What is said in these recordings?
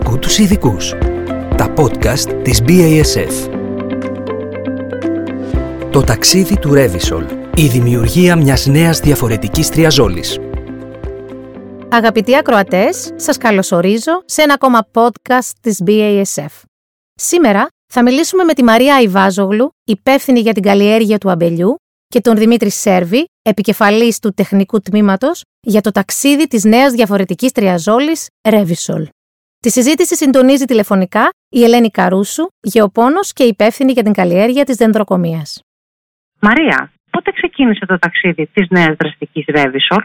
Άκου τους ειδικούς. Τα podcast της BASF. Το ταξίδι του Revisol. Η δημιουργία μιας νέας διαφορετικής τριαζόλης. Αγαπητοί ακροατές, σας καλωσορίζω σε ένα ακόμα podcast της BASF. Σήμερα θα μιλήσουμε με τη Μαρία Ιβάζογλου, υπεύθυνη για την καλλιέργεια του αμπελιού, και τον Δημήτρη Σέρβη, επικεφαλής του τεχνικού τμήματος, για το ταξίδι της νέας διαφορετικής τριαζόλης Revisol. Τη συζήτηση συντονίζει τηλεφωνικά η Ελένη Καρούσου, γεωπόνος και υπεύθυνη για την καλλιέργεια της δεντροκομείας. Μαρία, πότε ξεκίνησε το ταξίδι της νέας δραστικής Revisol?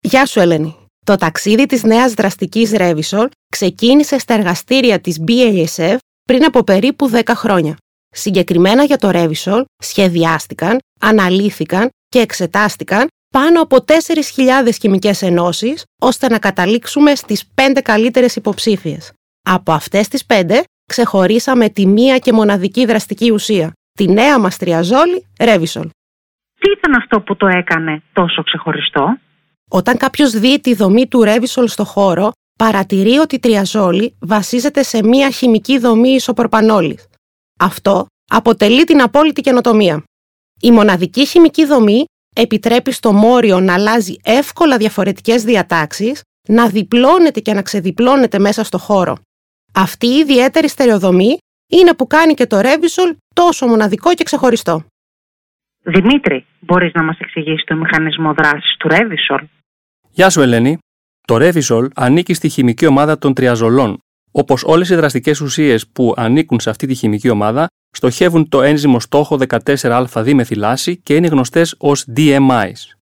Γεια σου Ελένη. Το ταξίδι της νέας δραστικής Revisol ξεκίνησε στα εργαστήρια της BASF πριν από περίπου 10 χρόνια. Συγκεκριμένα για το Revisol σχεδιάστηκαν, αναλύθηκαν και εξετάστηκαν πάνω από 4.000 χημικές ενώσεις ώστε να καταλήξουμε στις 5 καλύτερες υποψήφιες. Από αυτές τις 5 ξεχωρίσαμε τη μία και μοναδική δραστική ουσία, τη νέα μας τριαζόλη Revisol. Τι ήταν αυτό που το έκανε τόσο ξεχωριστό; Όταν κάποιος δει τη δομή του Revisol στο χώρο, παρατηρεί ότι η τριαζόλη βασίζεται σε μία χημική δομή ισοπροπανόλης. Αυτό αποτελεί την απόλυτη καινοτομία. Η μοναδική χημική δομή επιτρέπει στο μόριο να αλλάζει εύκολα διαφορετικές διατάξεις, να διπλώνεται και να ξεδιπλώνεται μέσα στο χώρο. Αυτή η ιδιαίτερη στερεοδομή είναι που κάνει και το Revisol τόσο μοναδικό και ξεχωριστό. Δημήτρη, μπορείς να μας εξηγήσεις το μηχανισμό δράσης του Revisol? Γεια σου Ελένη. Το Revisol ανήκει στη χημική ομάδα των τριαζολών. Όπως όλες οι δραστικές ουσίες που ανήκουν σε αυτή τη χημική ομάδα, στοχεύουν το ένζυμο στόχο 14α μεθυλάση και είναι γνωστές ως DMIs.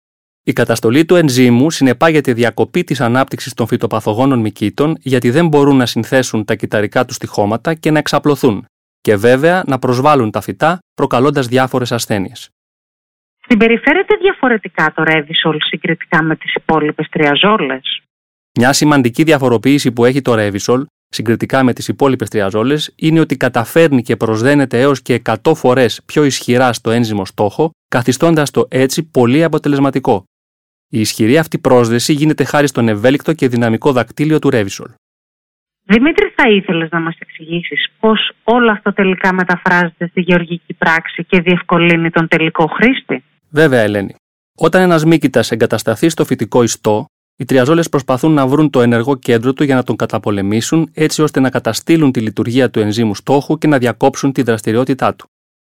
Η καταστολή του ενζύμου συνεπάγεται διακοπή της ανάπτυξης των φυτοπαθογόνων μυκήτων γιατί δεν μπορούν να συνθέσουν τα κυταρικά τους στοιχώματα και να εξαπλωθούν, και βέβαια να προσβάλλουν τα φυτά προκαλώντας διάφορες ασθένειες. Συμπεριφέρεται διαφορετικά το Revisol συγκριτικά με τις υπόλοιπες τριαζόλες; Μια σημαντική διαφοροποίηση που έχει το Revisol συγκριτικά με τις υπόλοιπες τριαζόλες είναι ότι καταφέρνει και προσδένεται έως και 100 φορές πιο ισχυρά στο ένζυμο στόχο, καθιστώντας το έτσι πολύ αποτελεσματικό. Η ισχυρή αυτή πρόσδεση γίνεται χάρη στον ευέλικτο και δυναμικό δακτύλιο του Revisol. Δημήτρη, θα ήθελες να μας εξηγήσεις πώς όλο αυτό τελικά μεταφράζεται στη γεωργική πράξη και διευκολύνει τον τελικό χρήστη; Βέβαια, Ελένη. Όταν ένας μύκητας εγκατασταθεί στο φυτικό ιστό, οι τριαζόλες προσπαθούν να βρουν το ενεργό κέντρο του για να τον καταπολεμήσουν, έτσι ώστε να καταστήλουν τη λειτουργία του ενζήμου στόχου και να διακόψουν τη δραστηριότητά του.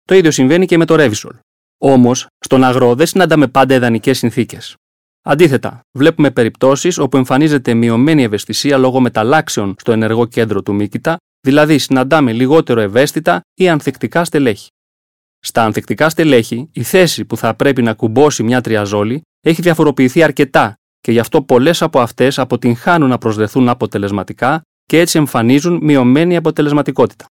Το ίδιο συμβαίνει και με το Revisol. Όμως, στον αγρό δεν συναντάμε πάντα ιδανικές συνθήκες. Αντίθετα, βλέπουμε περιπτώσεις όπου εμφανίζεται μειωμένη ευαισθησία λόγω μεταλλάξεων στο ενεργό κέντρο του μύκητα, δηλαδή συναντάμε λιγότερο ευαίσθητα ή ανθεκτικά στελέχη. Στα ανθεκτικά στελέχη, η θέση που θα πρέπει να κουμπώσει μια τριαζόλη έχει διαφοροποιηθεί αρκετά και γι' αυτό πολλές από αυτές αποτυγχάνουν να προσδεθούν αποτελεσματικά και έτσι εμφανίζουν μειωμένη αποτελεσματικότητα.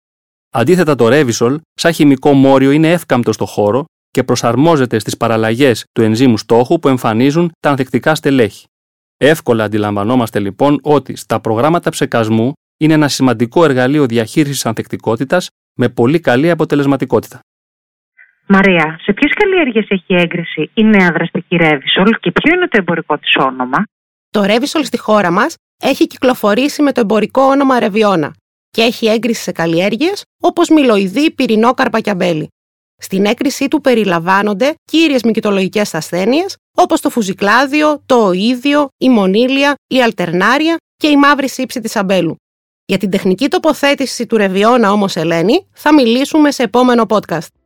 Αντίθετα, το Revisol, σαν χημικό μόριο, είναι εύκαμπτο στο χώρο και προσαρμόζεται στις παραλλαγές του ενζήμου στόχου που εμφανίζουν τα ανθεκτικά στελέχη. Εύκολα αντιλαμβανόμαστε λοιπόν ότι στα προγράμματα ψεκασμού είναι ένα σημαντικό εργαλείο διαχείρισης ανθεκτικότητας με πολύ καλή αποτελεσματικότητα. Μαρία, σε ποιες καλλιέργειες έχει έγκριση η νέα δραστική Revisol και ποιο είναι το εμπορικό της όνομα; Το Revisol στη χώρα μας έχει κυκλοφορήσει με το εμπορικό όνομα Reviona και έχει έγκριση σε καλλιέργειες όπως μιλοειδή, πυρηνόκαρπα και αμπέλι. Στην έγκρισή του περιλαμβάνονται κύριες μυκητολογικέ ασθένειες όπως το φουζικλάδιο, το οίδιο, η μονήλια, η αλτερνάρια και η μαύρη σύψη της αμπέλου. Για την τεχνική τοποθέτηση του Ρεβιώνα όμως, Ελένη, θα μιλήσουμε σε επόμενο podcast.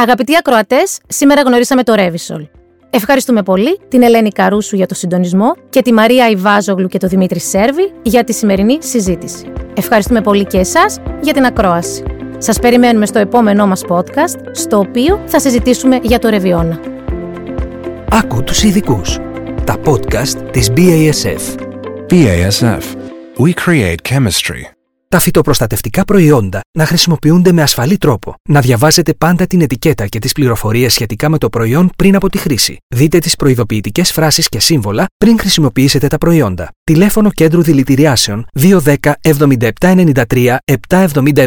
Αγαπητοί ακροατές, σήμερα γνωρίσαμε το Revisol. Ευχαριστούμε πολύ την Ελένη Καρούσου για το συντονισμό και τη Μαρία Ιβάζογλου και το Δημήτρη Σέρβη για τη σημερινή συζήτηση. Ευχαριστούμε πολύ και εσάς για την ακρόαση. Σας περιμένουμε στο επόμενό μας podcast, στο οποίο θα συζητήσουμε για το Ρεβιώνα. Άκου τους ειδικούς. Τα podcast της BASF. BASF. We create chemistry. Τα φυτοπροστατευτικά προϊόντα να χρησιμοποιούνται με ασφαλή τρόπο. Να διαβάζετε πάντα την ετικέτα και τις πληροφορίες σχετικά με το προϊόν πριν από τη χρήση. Δείτε τις προειδοποιητικές φράσεις και σύμβολα πριν χρησιμοποιήσετε τα προϊόντα. Τηλέφωνο κέντρου δηλητηριάσεων 210 7793 777.